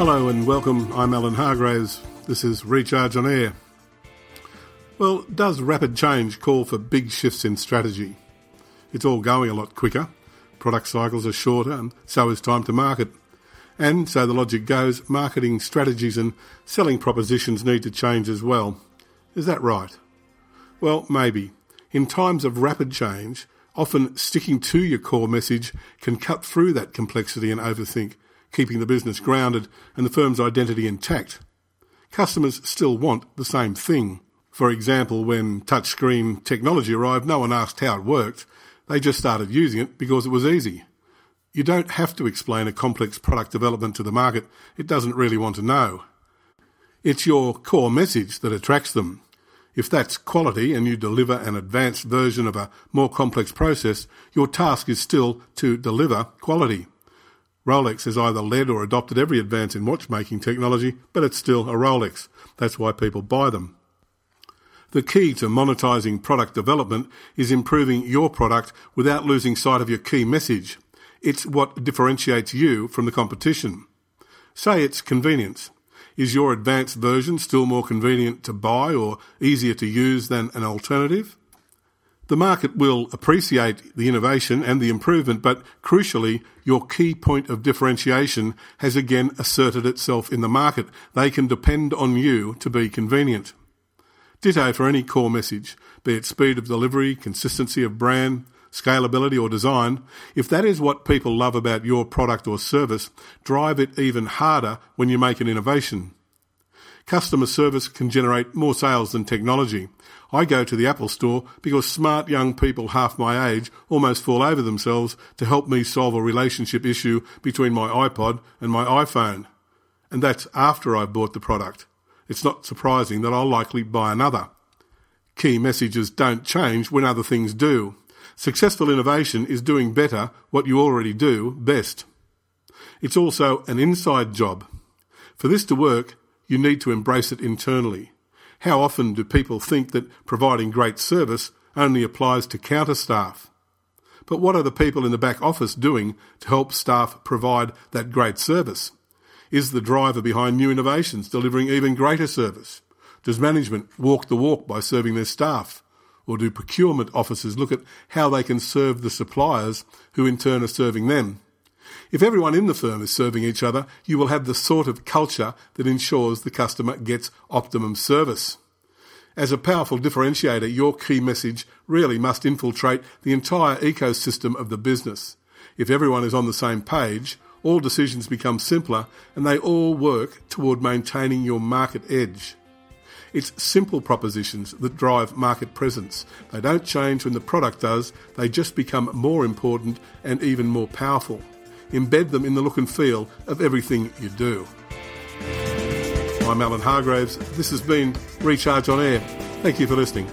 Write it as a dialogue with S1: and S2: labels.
S1: Hello and welcome. I'm Alan Hargraves. This is Recharge on Air. Well, does rapid change call for big shifts in strategy? It's all going a lot quicker. Product cycles are shorter, and so is time to market. And so the logic goes marketing strategies and selling propositions need to change as well. Is that right? Well, maybe. In times of rapid change, often sticking to your core message can cut through that complexity and overthink keeping the business grounded and the firm's identity intact. Customers still want the same thing. For example, when touchscreen technology arrived, no one asked how it worked. They just started using it because it was easy. You don't have to explain a complex product development to the market. It doesn't really want to know. It's your core message that attracts them. If that's quality and you deliver an advanced version of a more complex process, your task is still to deliver quality. Rolex has either led or adopted every advance in watchmaking technology, but it's still a Rolex. That's why people buy them. The key to monetising product development is improving your product without losing sight of your key message. It's what differentiates you from the competition. Say it's convenience. Is your advanced version still more convenient to buy or easier to use than an alternative? The market will appreciate the innovation and the improvement, but crucially, your key point of differentiation has again asserted itself in the market. They can depend on you to be convenient. Ditto for any core message, be it speed of delivery, consistency of brand, scalability or design. If that is what people love about your product or service, drive it even harder when you make an innovation. Customer service can generate more sales than technology. I go to the Apple store because smart young people half my age almost fall over themselves to help me solve a relationship issue between my iPod and my iPhone. And that's after I bought the product. It's not surprising that I'll likely buy another. Key messages don't change when other things do. Successful innovation is doing better what you already do best. It's also an inside job. For this to work, you need to embrace it internally. How often do people think that providing great service only applies to counter staff? But what are the people in the back office doing to help staff provide that great service? Is the driver behind new innovations delivering even greater service? Does management walk the walk by serving their staff? Or do procurement officers look at how they can serve the suppliers who in turn are serving them? If everyone in the firm is serving each other, you will have the sort of culture that ensures the customer gets optimum service. As a powerful differentiator, your key message really must infiltrate the entire ecosystem of the business. If everyone is on the same page, all decisions become simpler and they all work toward maintaining your market edge. It's simple propositions that drive market presence. They don't change when the product does, they just become more important and even more powerful embed them in the look and feel of everything you do. I'm Alan Hargraves. This has been Recharge on Air. Thank you for listening.